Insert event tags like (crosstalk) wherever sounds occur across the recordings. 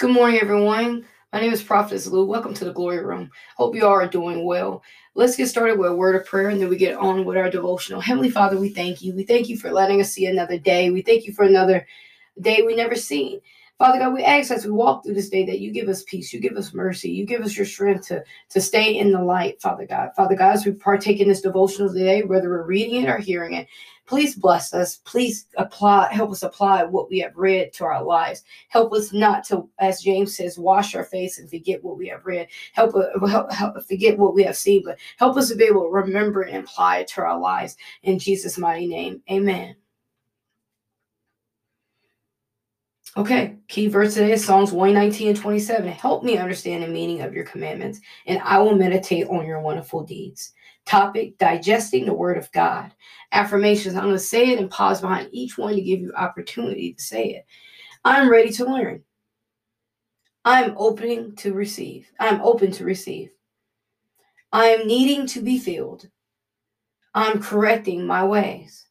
Good morning, everyone. My name is Prophetess Lou. Welcome to the Glory Room. Hope you all are doing well. Let's get started with a word of prayer and then we get on with our devotional. Heavenly Father, we thank you. We thank you for letting us see another day. We thank you for another day we never seen. Father God, we ask as we walk through this day that you give us peace, you give us mercy, you give us your strength to, to stay in the light, Father God. Father God, as we partake in this devotional today, whether we're reading it or hearing it, Please bless us. Please apply, help us apply what we have read to our lives. Help us not to, as James says, wash our face and forget what we have read. Help, uh, help, help forget what we have seen, but help us to be able to remember and apply it to our lives. In Jesus' mighty name, amen. Okay, key verse today is Psalms 119 and 27. Help me understand the meaning of your commandments, and I will meditate on your wonderful deeds. Topic digesting the word of God. Affirmations. I'm going to say it and pause behind each one to give you opportunity to say it. I'm ready to learn. I'm opening to receive. I'm open to receive. I am needing to be filled. I'm correcting my ways.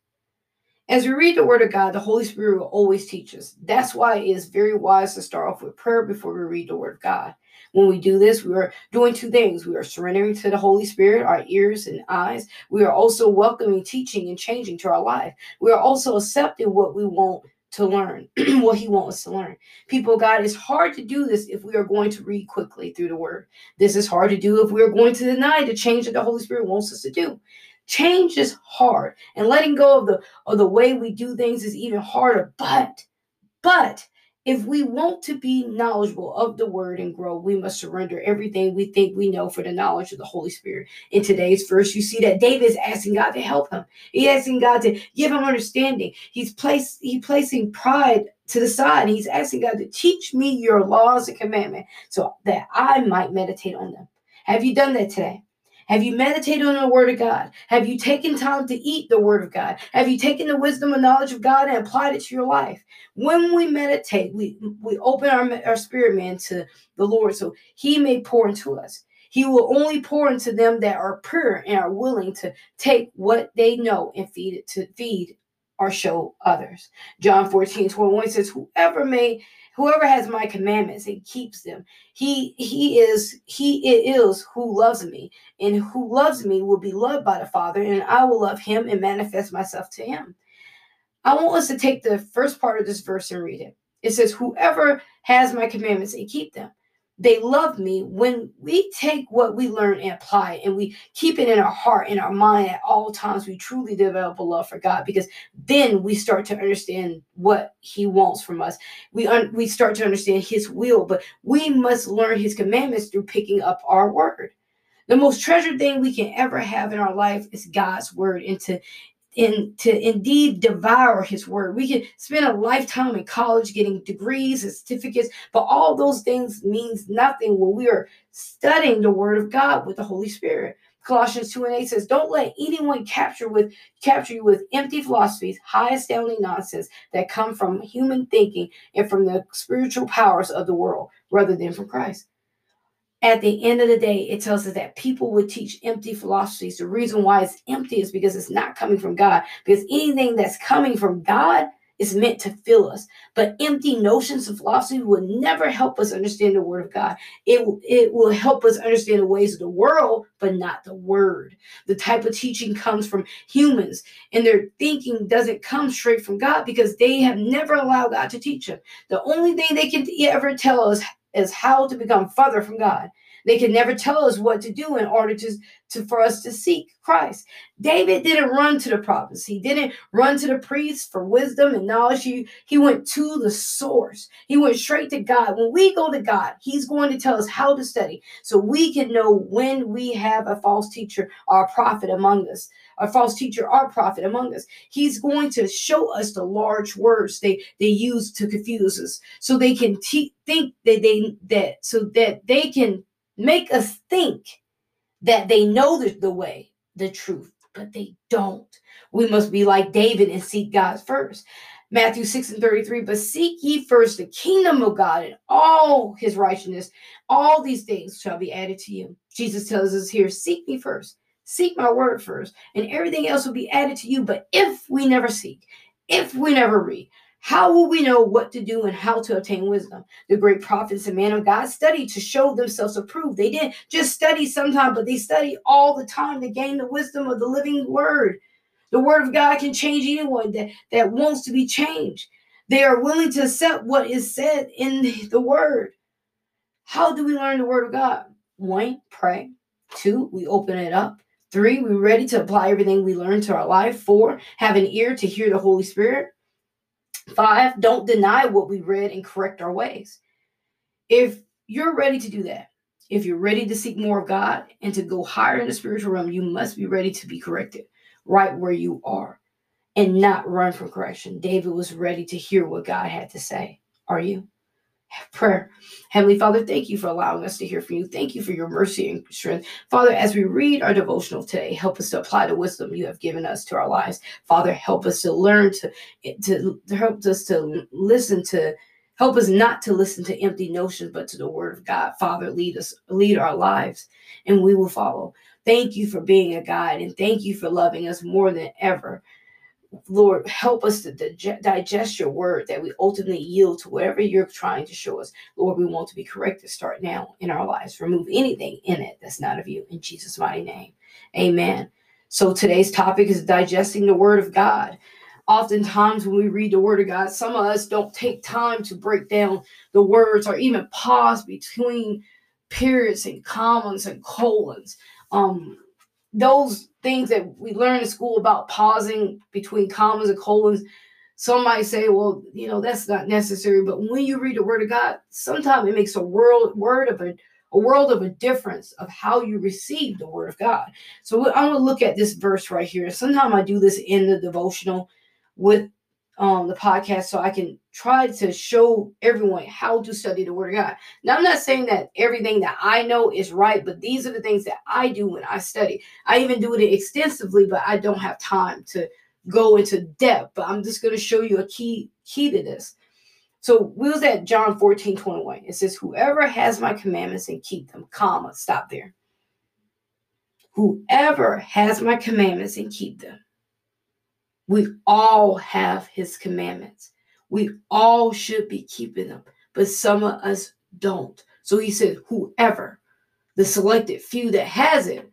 As we read the Word of God, the Holy Spirit will always teach us. That's why it is very wise to start off with prayer before we read the Word of God. When we do this, we are doing two things. We are surrendering to the Holy Spirit, our ears and eyes. We are also welcoming teaching and changing to our life. We are also accepting what we want to learn, (clears throat) what He wants to learn. People, God, it's hard to do this if we are going to read quickly through the Word. This is hard to do if we are going to deny the change that the Holy Spirit wants us to do. Change is hard, and letting go of the of the way we do things is even harder. But, but if we want to be knowledgeable of the word and grow, we must surrender everything we think we know for the knowledge of the Holy Spirit. In today's verse, you see that David is asking God to help him. He's asking God to give him understanding. He's placed he's placing pride to the side. He's asking God to teach me your laws and commandments so that I might meditate on them. Have you done that today? Have you meditated on the Word of God? Have you taken time to eat the Word of God? Have you taken the wisdom and knowledge of God and applied it to your life? When we meditate, we, we open our, our spirit man to the Lord so He may pour into us. He will only pour into them that are pure and are willing to take what they know and feed it to feed or show others. John 14, 21 says, Whoever may whoever has my commandments and keeps them he he is he it is who loves me and who loves me will be loved by the father and i will love him and manifest myself to him i want us to take the first part of this verse and read it it says whoever has my commandments and keep them they love me when we take what we learn and apply it and we keep it in our heart in our mind at all times we truly develop a love for god because then we start to understand what he wants from us. We un- we start to understand his will but we must learn his commandments through picking up our word. The most treasured thing we can ever have in our life is God's word and to in to indeed devour his word. We can spend a lifetime in college getting degrees and certificates, but all those things means nothing when we are studying the word of God with the Holy Spirit. Colossians 2 and 8 says, Don't let anyone capture with capture you with empty philosophies, high astounding nonsense that come from human thinking and from the spiritual powers of the world rather than from Christ at the end of the day, it tells us that people would teach empty philosophies. The reason why it's empty is because it's not coming from God. Because anything that's coming from God is meant to fill us. But empty notions of philosophy will never help us understand the word of God. It, it will help us understand the ways of the world, but not the word. The type of teaching comes from humans, and their thinking doesn't come straight from God because they have never allowed God to teach them. The only thing they can ever tell us is how to become further from God. They can never tell us what to do in order to, to for us to seek Christ. David didn't run to the prophets. He didn't run to the priests for wisdom and knowledge. He, he went to the source. He went straight to God. When we go to God, He's going to tell us how to study so we can know when we have a false teacher or a prophet among us, a false teacher or prophet among us. He's going to show us the large words they, they use to confuse us so they can te- think that they that so that they can make us think that they know the, the way, the truth, but they don't. We must be like David and seek God first. Matthew 6 and 33, but seek ye first the kingdom of God and all his righteousness. All these things shall be added to you. Jesus tells us here, seek me first, seek my word first, and everything else will be added to you. But if we never seek, if we never read, How will we know what to do and how to obtain wisdom? The great prophets and men of God studied to show themselves approved. They didn't just study sometimes, but they study all the time to gain the wisdom of the living word. The word of God can change anyone that, that wants to be changed. They are willing to accept what is said in the word. How do we learn the word of God? One, pray. Two, we open it up. Three, we're ready to apply everything we learn to our life. Four, have an ear to hear the Holy Spirit. Five, don't deny what we read and correct our ways. If you're ready to do that, if you're ready to seek more of God and to go higher in the spiritual realm, you must be ready to be corrected right where you are and not run from correction. David was ready to hear what God had to say. Are you? (laughs) Prayer. Heavenly Father, thank you for allowing us to hear from you. Thank you for your mercy and strength. Father, as we read our devotional today, help us to apply the wisdom you have given us to our lives. Father, help us to learn to, to, help us to listen to help us not to listen to empty notions, but to the word of God. Father, lead us, lead our lives, and we will follow. Thank you for being a guide, and thank you for loving us more than ever. Lord, help us to digest your word that we ultimately yield to whatever you're trying to show us. Lord, we want to be corrected. Start now in our lives. Remove anything in it that's not of you. In Jesus' mighty name. Amen. So today's topic is digesting the word of God. Oftentimes, when we read the word of God, some of us don't take time to break down the words or even pause between periods and commas and colons. Um, those things that we learn in school about pausing between commas and colons, some might say, well, you know, that's not necessary. But when you read the word of God, sometimes it makes a world word of a, a world of a difference of how you receive the word of God. So I'm going to look at this verse right here. Sometimes I do this in the devotional with um, the podcast so I can try to show everyone how to study the Word of God. Now, I'm not saying that everything that I know is right, but these are the things that I do when I study. I even do it extensively, but I don't have time to go into depth. But I'm just going to show you a key key to this. So we was at John 14, 21. It says, Whoever has my commandments and keep them, comma, stop there. Whoever has my commandments and keep them we all have his commandments. We all should be keeping them, but some of us don't. So he said, whoever, the selected few that has it,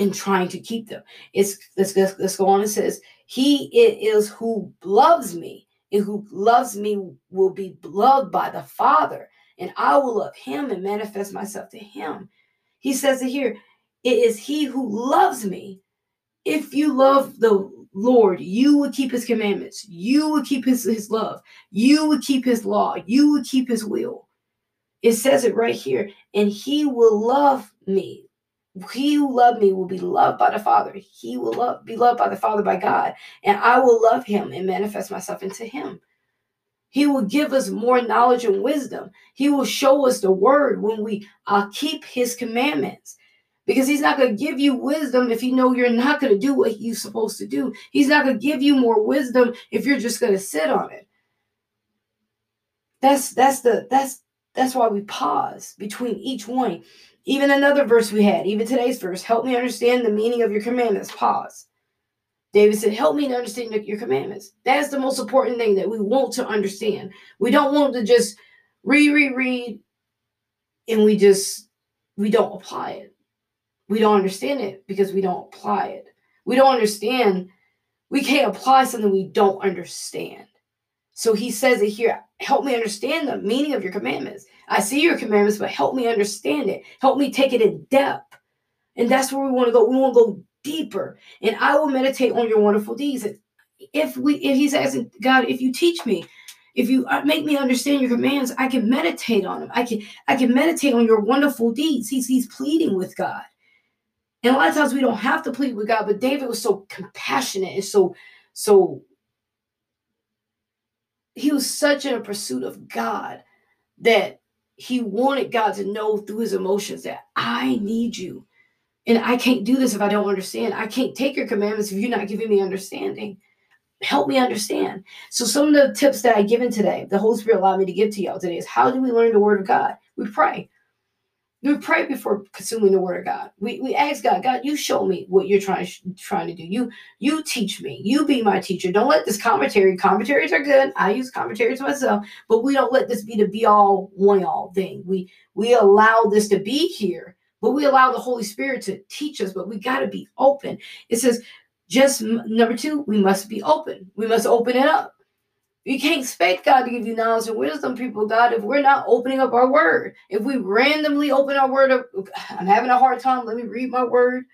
and trying to keep them. It's let's, let's go on. It says, He it is who loves me, and who loves me will be loved by the Father, and I will love him and manifest myself to him. He says it here, it is he who loves me. If you love the Lord, you would keep his commandments. You would keep his, his love. You would keep his law. You would keep his will. It says it right here. And he will love me. He who loved me will be loved by the Father. He will love, be loved by the Father, by God. And I will love him and manifest myself into him. He will give us more knowledge and wisdom. He will show us the word when we uh, keep his commandments because he's not going to give you wisdom if you know you're not going to do what you're supposed to do. He's not going to give you more wisdom if you're just going to sit on it. That's that's the that's that's why we pause between each one. Even another verse we had, even today's verse, help me understand the meaning of your commandments. Pause. David said, Help me to understand your commandments. That's the most important thing that we want to understand. We don't want to just read, read, read, and we just we don't apply it. We don't understand it because we don't apply it. We don't understand. We can't apply something we don't understand. So he says it here help me understand the meaning of your commandments. I see your commandments, but help me understand it. Help me take it in depth. And that's where we want to go. We want to go deeper. And I will meditate on your wonderful deeds. If we if he's asking God, if you teach me, if you uh, make me understand your commands, I can meditate on them. I can I can meditate on your wonderful deeds. He's he's pleading with God. And a lot of times we don't have to plead with God, but David was so compassionate and so, so he was such in a pursuit of God that he wanted God to know through his emotions that I need you. And I can't do this if I don't understand. I can't take your commandments if you're not giving me understanding. Help me understand. So, some of the tips that I've given today, the Holy Spirit allowed me to give to y'all today is how do we learn the word of God? We pray. We pray before consuming the word of God. We, we ask God, God, you show me what you're trying trying to do. You you teach me. You be my teacher. Don't let this commentary. Commentaries are good. I use commentaries myself, but we don't let this be the be all one all thing. We we allow this to be here, but we allow the Holy Spirit to teach us. But we got to be open. It says, just number two, we must be open. We must open it up. You can't expect God to give you knowledge and wisdom, people, God, if we're not opening up our word. If we randomly open our word up, I'm having a hard time. Let me read my word.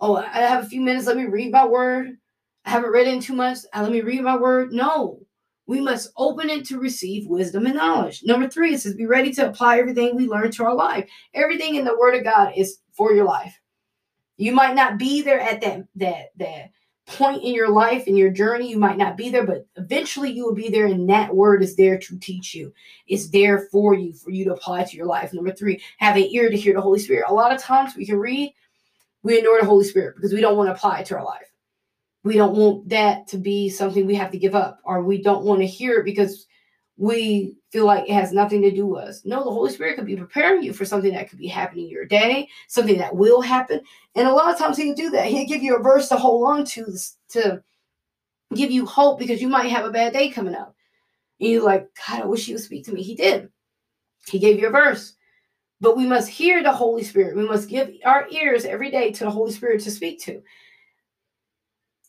Oh, I have a few minutes. Let me read my word. I haven't read in too much. Let me read my word. No, we must open it to receive wisdom and knowledge. Number three, it says, be ready to apply everything we learn to our life. Everything in the word of God is for your life. You might not be there at that, that, that point in your life in your journey you might not be there but eventually you will be there and that word is there to teach you. It's there for you for you to apply to your life. Number three have an ear to hear the holy spirit. A lot of times we can read we ignore the holy spirit because we don't want to apply it to our life. We don't want that to be something we have to give up or we don't want to hear it because we feel like it has nothing to do with us. No, the Holy Spirit could be preparing you for something that could be happening your day, something that will happen. And a lot of times he'll do that. He'll give you a verse to hold on to to give you hope because you might have a bad day coming up. And you're like, God, I wish he would speak to me. He did. He gave you a verse. But we must hear the Holy Spirit. We must give our ears every day to the Holy Spirit to speak to.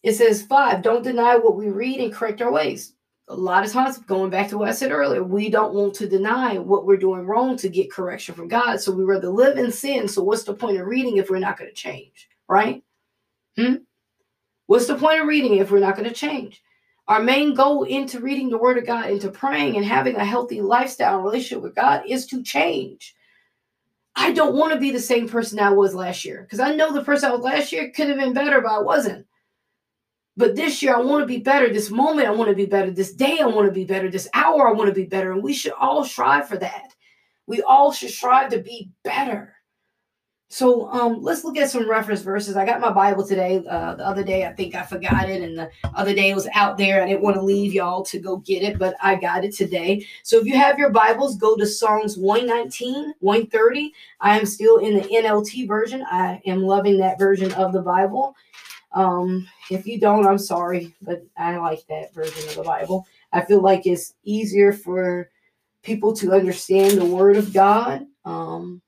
It says, five, don't deny what we read and correct our ways a lot of times, going back to what I said earlier, we don't want to deny what we're doing wrong to get correction from God. So we rather live in sin. So what's the point of reading if we're not going to change? Right? Hmm? What's the point of reading if we're not going to change? Our main goal into reading the Word of God, into praying and having a healthy lifestyle relationship with God is to change. I don't want to be the same person I was last year because I know the person I was last year could have been better, but I wasn't. But this year, I want to be better. This moment, I want to be better. This day, I want to be better. This hour, I want to be better. And we should all strive for that. We all should strive to be better. So um, let's look at some reference verses. I got my Bible today. Uh, the other day, I think I forgot it, and the other day it was out there. I didn't want to leave y'all to go get it, but I got it today. So if you have your Bibles, go to Psalms 119, 130. I am still in the NLT version. I am loving that version of the Bible. Um, if you don't, I'm sorry, but I like that version of the Bible. I feel like it's easier for people to understand the Word of God. Um,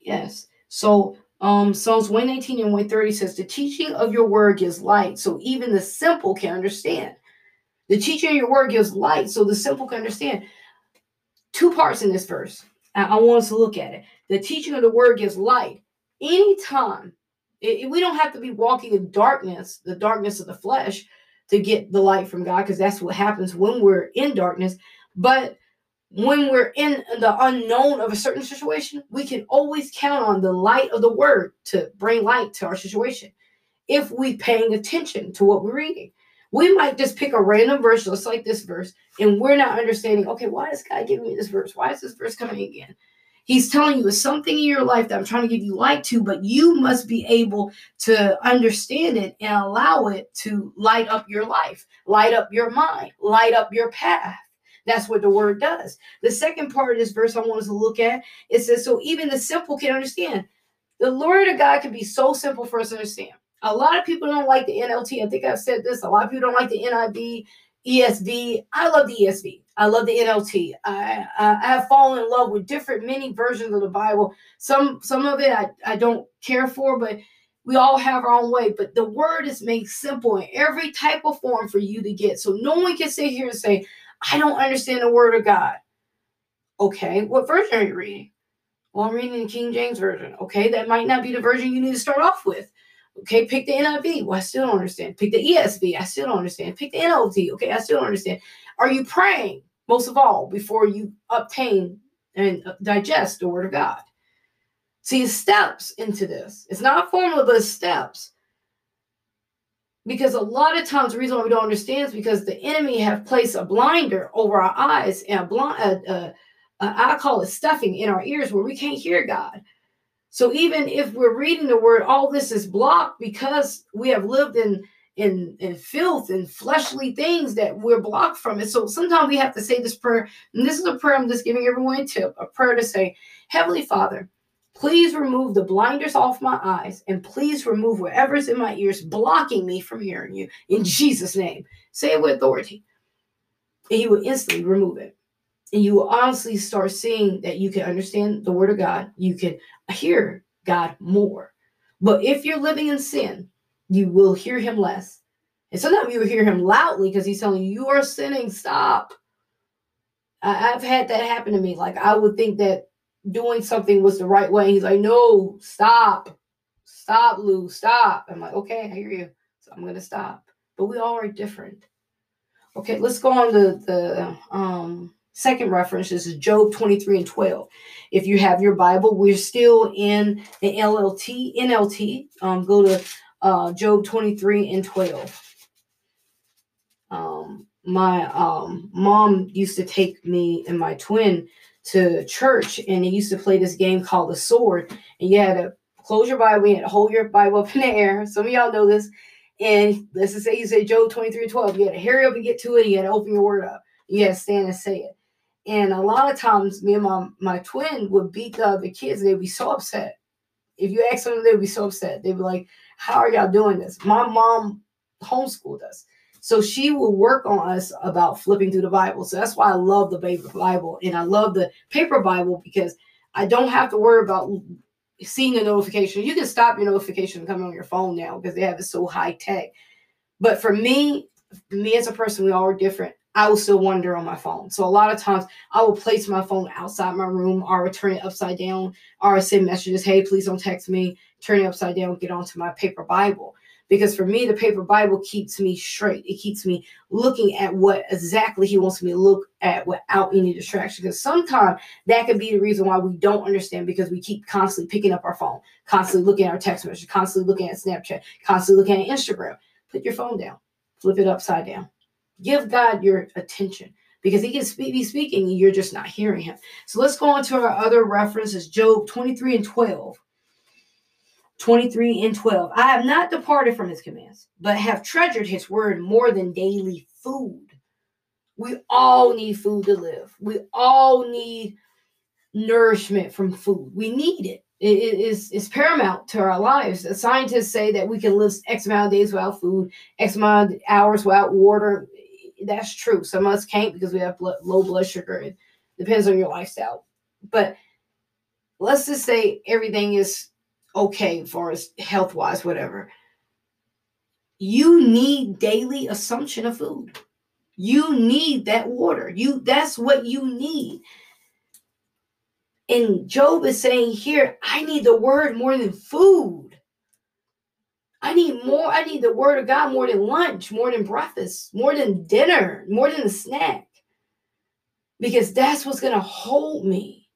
yes. So um, Psalms 118 and 130 says, The teaching of your word gives light, so even the simple can understand. The teaching of your word gives light, so the simple can understand. Two parts in this verse. I, I want us to look at it. The teaching of the word gives light. Anytime it, we don't have to be walking in darkness, the darkness of the flesh, to get the light from God, because that's what happens when we're in darkness. But when we're in the unknown of a certain situation, we can always count on the light of the word to bring light to our situation if we paying attention to what we're reading. We might just pick a random verse, just like this verse, and we're not understanding, okay, why is God giving me this verse? Why is this verse coming again? He's telling you it's something in your life that I'm trying to give you light to, but you must be able to understand it and allow it to light up your life, light up your mind, light up your path. That's what the word does. The second part of this verse I want us to look at it says, So even the simple can understand. The Lord of God can be so simple for us to understand. A lot of people don't like the NLT. I think I've said this. A lot of people don't like the NIV, ESV. I love the ESV. I love the NLT. I, I, have fallen in love with different many versions of the Bible. Some some of it I, I don't care for, but we all have our own way. But the word is made simple in every type of form for you to get. So no one can sit here and say, I don't understand the word of God. Okay, what version are you reading? Well, I'm reading the King James Version. Okay, that might not be the version you need to start off with. Okay, pick the NIV. Well, I still don't understand. Pick the ESV. I still don't understand. Pick the NLT. Okay, I still don't understand. Are you praying? most of all, before you obtain and digest the Word of God. See, steps into this. It's not a formula, but steps. Because a lot of times, the reason why we don't understand is because the enemy have placed a blinder over our eyes and a blind, uh, uh, uh, I call it stuffing in our ears where we can't hear God. So even if we're reading the word, all this is blocked because we have lived in and, and filth and fleshly things that we're blocked from. it. so sometimes we have to say this prayer. And this is a prayer I'm just giving everyone a tip, a prayer to say, Heavenly Father, please remove the blinders off my eyes and please remove whatever's in my ears blocking me from hearing you. In Jesus' name. Say it with authority. And he will instantly remove it. And you will honestly start seeing that you can understand the word of God. You can hear God more. But if you're living in sin, you will hear him less. And sometimes you will hear him loudly because he's telling you, you are sinning, stop. I, I've had that happen to me. Like I would think that doing something was the right way. He's like, no, stop. Stop, Lou, stop. I'm like, okay, I hear you. So I'm gonna stop. But we all are different. Okay, let's go on to the um second reference. Is Job 23 and 12. If you have your Bible, we're still in the LLT, NLT. Um, go to uh, Job 23 and 12. Um, my um, mom used to take me and my twin to church, and they used to play this game called the sword. And you had to close your Bible, you had to hold your Bible up in the air. Some of y'all know this. And let's just say you say Job 23 and 12. You had to hurry up and get to it. You had to open your word up. You had to stand and say it. And a lot of times, me and my, my twin would beat the other kids. They'd be so upset. If you ask them, they'd be so upset. They'd be like, How are y'all doing this? My mom homeschooled us. So she will work on us about flipping through the Bible. So that's why I love the paper Bible. And I love the paper Bible because I don't have to worry about seeing a notification. You can stop your notification coming on your phone now because they have it so high tech. But for me, me as a person, we all are different. I will still wander on my phone. So a lot of times I will place my phone outside my room or turn it upside down or send messages, hey, please don't text me, turn it upside down, get onto my paper Bible. Because for me, the paper Bible keeps me straight. It keeps me looking at what exactly he wants me to look at without any distraction. Because sometimes that could be the reason why we don't understand because we keep constantly picking up our phone, constantly looking at our text message, constantly looking at Snapchat, constantly looking at Instagram. Put your phone down, flip it upside down Give God your attention because he can speak, be speaking and you're just not hearing him. So let's go on to our other references Job 23 and 12. 23 and 12. I have not departed from his commands, but have treasured his word more than daily food. We all need food to live. We all need nourishment from food. We need it. It is paramount to our lives. The scientists say that we can live X amount of days without food, X amount of hours without water that's true. Some of us can't because we have low blood sugar. It depends on your lifestyle. But let's just say everything is okay for us health wise, whatever. You need daily assumption of food. You need that water. You that's what you need. And Job is saying here, I need the word more than food. I need more. I need the word of God more than lunch, more than breakfast, more than dinner, more than a snack. Because that's what's going to hold me.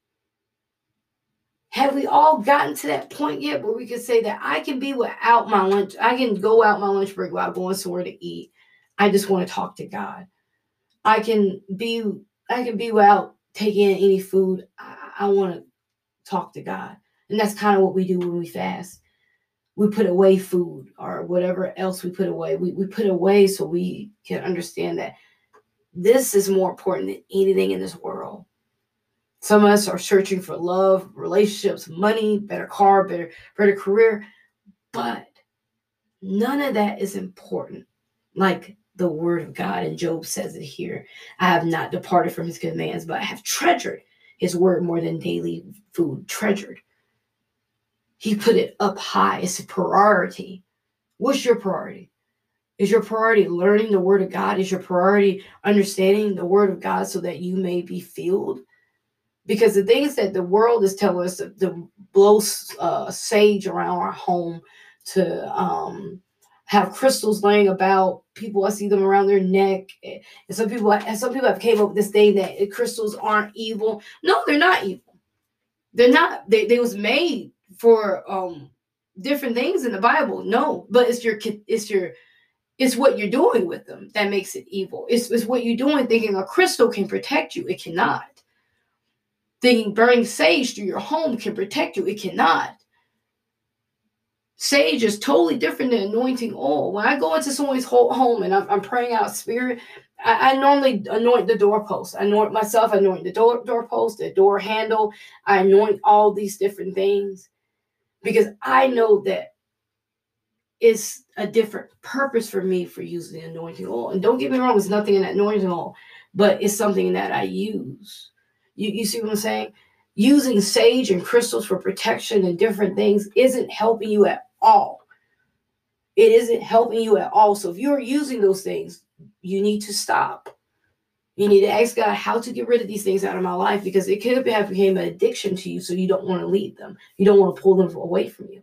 Have we all gotten to that point yet where we can say that I can be without my lunch? I can go out my lunch break without going somewhere to eat. I just want to talk to God. I can be I can be without taking any food. I, I want to talk to God. And that's kind of what we do when we fast we put away food or whatever else we put away. We, we put away so we can understand that this is more important than anything in this world. Some of us are searching for love, relationships, money, better car, better, better career, but none of that is important. Like the word of God, and Job says it here I have not departed from his commands, but I have treasured his word more than daily food, treasured. He put it up high. It's a priority. What's your priority? Is your priority learning the word of God? Is your priority understanding the word of God so that you may be filled? Because the things that the world is telling us to, blow uh, sage around our home, to um, have crystals laying about. People, I see them around their neck, and some people, and some people have came up with this thing that crystals aren't evil. No, they're not evil. They're not. They, they was made for um different things in the Bible. No, but it's your it's your it's what you're doing with them that makes it evil. It's, it's what you're doing thinking a crystal can protect you. It cannot. Thinking burning sage through your home can protect you. It cannot. Sage is totally different than anointing oil. When I go into someone's home and I'm, I'm praying out spirit, I, I, normally anoint the doorpost. I anoint myself, I anoint the door doorpost, the door handle. I anoint all these different things because I know that it's a different purpose for me for using the anointing oil. And don't get me wrong, there's nothing in that anointing oil, but it's something that I use. You, you see what I'm saying? Using sage and crystals for protection and different things isn't helping you at all. It isn't helping you at all. So if you're using those things, you need to stop. You need to ask God how to get rid of these things out of my life because it could have become an addiction to you, so you don't want to leave them. You don't want to pull them away from you.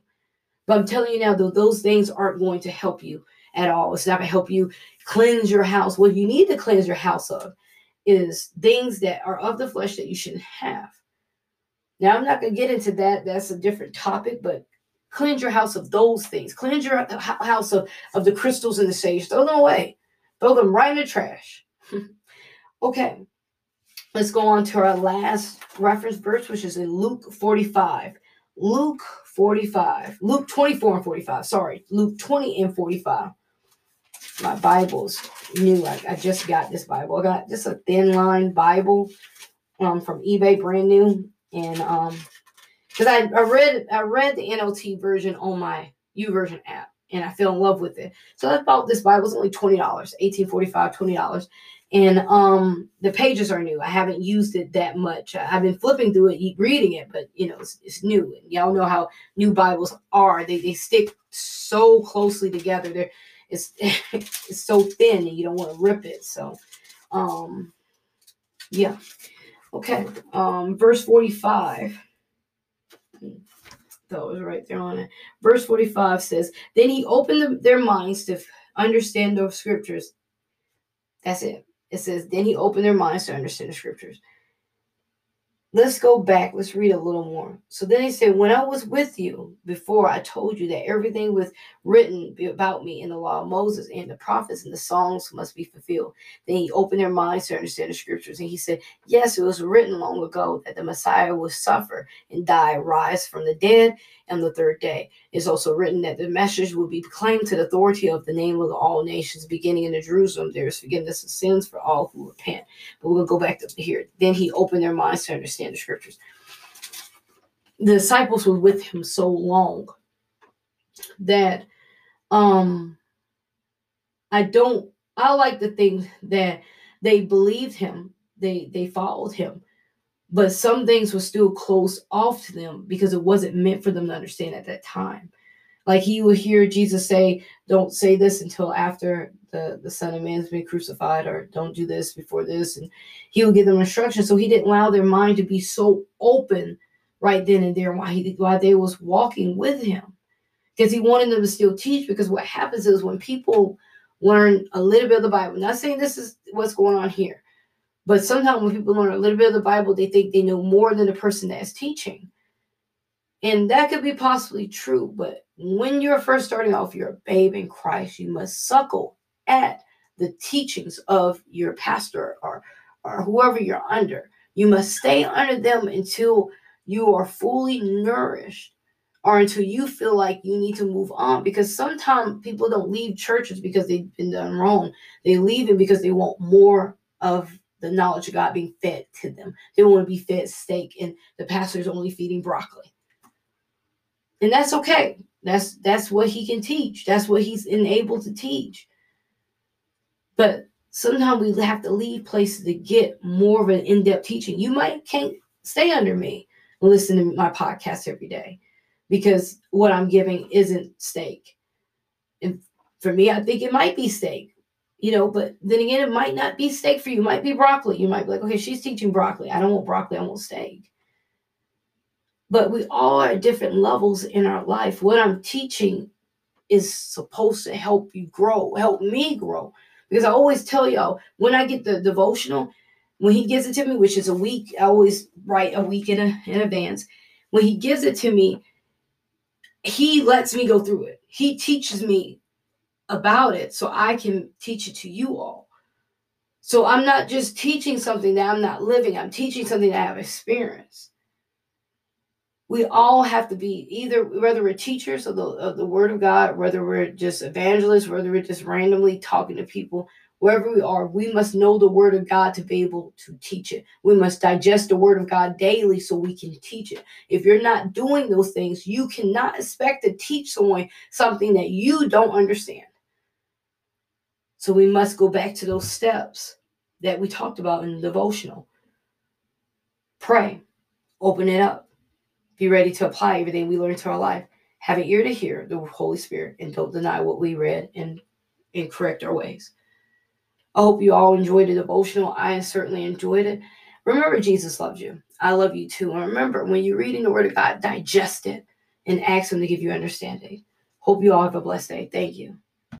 But I'm telling you now, though, those things aren't going to help you at all. It's not going to help you cleanse your house. What you need to cleanse your house of is things that are of the flesh that you shouldn't have. Now, I'm not going to get into that. That's a different topic, but cleanse your house of those things. Cleanse your house of, of the crystals and the sage. Throw them away. Throw them right in the trash. (laughs) okay, let's go on to our last reference verse, which is in Luke 45. Luke 45. Luke 24 and 45. Sorry, Luke 20 and 45. My Bible's new. I, I just got this Bible. I got just a thin line Bible um, from eBay, brand new. And um, because I, I read I read the NLT version on my YouVersion app and I fell in love with it. So I bought this Bible. It's only $20, 1845 $20. And um, the pages are new. I haven't used it that much. I've been flipping through it, reading it, but you know, it's, it's new. And y'all know how new Bibles are. They, they stick so closely together. They're it's (laughs) it's so thin and you don't want to rip it. So um yeah. Okay. Um verse 45 that was right there on it. Verse 45 says, Then he opened their minds to understand the scriptures. That's it. It says, Then he opened their minds to understand the scriptures let's go back. Let's read a little more. So then he said, When I was with you before, I told you that everything was written about me in the law of Moses and the prophets and the songs must be fulfilled. Then he opened their minds to understand the scriptures. And he said, Yes, it was written long ago that the Messiah would suffer and die, rise from the dead on the third day. It's also written that the message will be proclaimed to the authority of the name of all nations, beginning in Jerusalem. There is forgiveness of sins for all who repent. But we're going to go back to here. Then he opened their minds to understand the scriptures. The disciples were with him so long that um I don't I like to think that they believed him, they they followed him but some things were still close off to them because it wasn't meant for them to understand at that time. Like he would hear Jesus say, Don't say this until after the, the Son of Man's been crucified, or don't do this before this. And he would give them instructions. So he didn't allow their mind to be so open right then and there while he while they was walking with him. Because he wanted them to still teach. Because what happens is when people learn a little bit of the Bible, not saying this is what's going on here, but sometimes when people learn a little bit of the Bible, they think they know more than the person that is teaching. And that could be possibly true. But when you're first starting off, you're a babe in Christ, you must suckle at the teachings of your pastor or, or whoever you're under. You must stay under them until you are fully nourished or until you feel like you need to move on. Because sometimes people don't leave churches because they've been done wrong. They leave it because they want more of the knowledge of God being fed to them. They want to be fed steak, and the pastor is only feeding broccoli. And that's okay. That's that's what he can teach. That's what he's enabled to teach. But sometimes we have to leave places to get more of an in-depth teaching. You might can't stay under me and listen to my podcast every day because what I'm giving isn't steak. And for me, I think it might be steak you know, but then again, it might not be steak for you. It might be broccoli. You might be like, okay, she's teaching broccoli. I don't want broccoli. I want steak. But we all are at different levels in our life. What I'm teaching is supposed to help you grow, help me grow. Because I always tell y'all when I get the devotional, when he gives it to me, which is a week, I always write a week in, a, in advance. When he gives it to me, he lets me go through it. He teaches me about it so I can teach it to you all. So I'm not just teaching something that I'm not living, I'm teaching something that I have experienced. we all have to be either whether we're teachers of the, of the word of god whether we're just evangelists whether we're just randomly talking to people wherever we are we must know the word of god to be able to teach it we must digest the word of god daily so we can teach it if you're not doing those things you cannot expect to teach someone something that you don't understand so we must go back to those steps that we talked about in the devotional pray open it up be ready to apply everything we learn to our life. Have an ear to hear the Holy Spirit and don't deny what we read and, and correct our ways. I hope you all enjoyed the devotional. I certainly enjoyed it. Remember, Jesus loves you. I love you too. And remember, when you're reading the Word of God, digest it and ask Him to give you understanding. Hope you all have a blessed day. Thank you.